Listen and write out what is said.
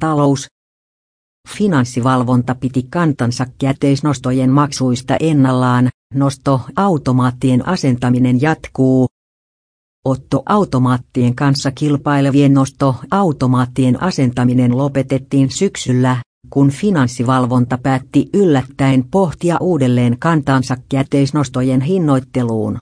Talous. Finanssivalvonta piti kantansa käteisnostojen maksuista ennallaan, nostoautomaattien asentaminen jatkuu. Ottoautomaattien kanssa kilpailevien nostoautomaattien asentaminen lopetettiin syksyllä, kun finanssivalvonta päätti yllättäen pohtia uudelleen kantansa käteisnostojen hinnoitteluun.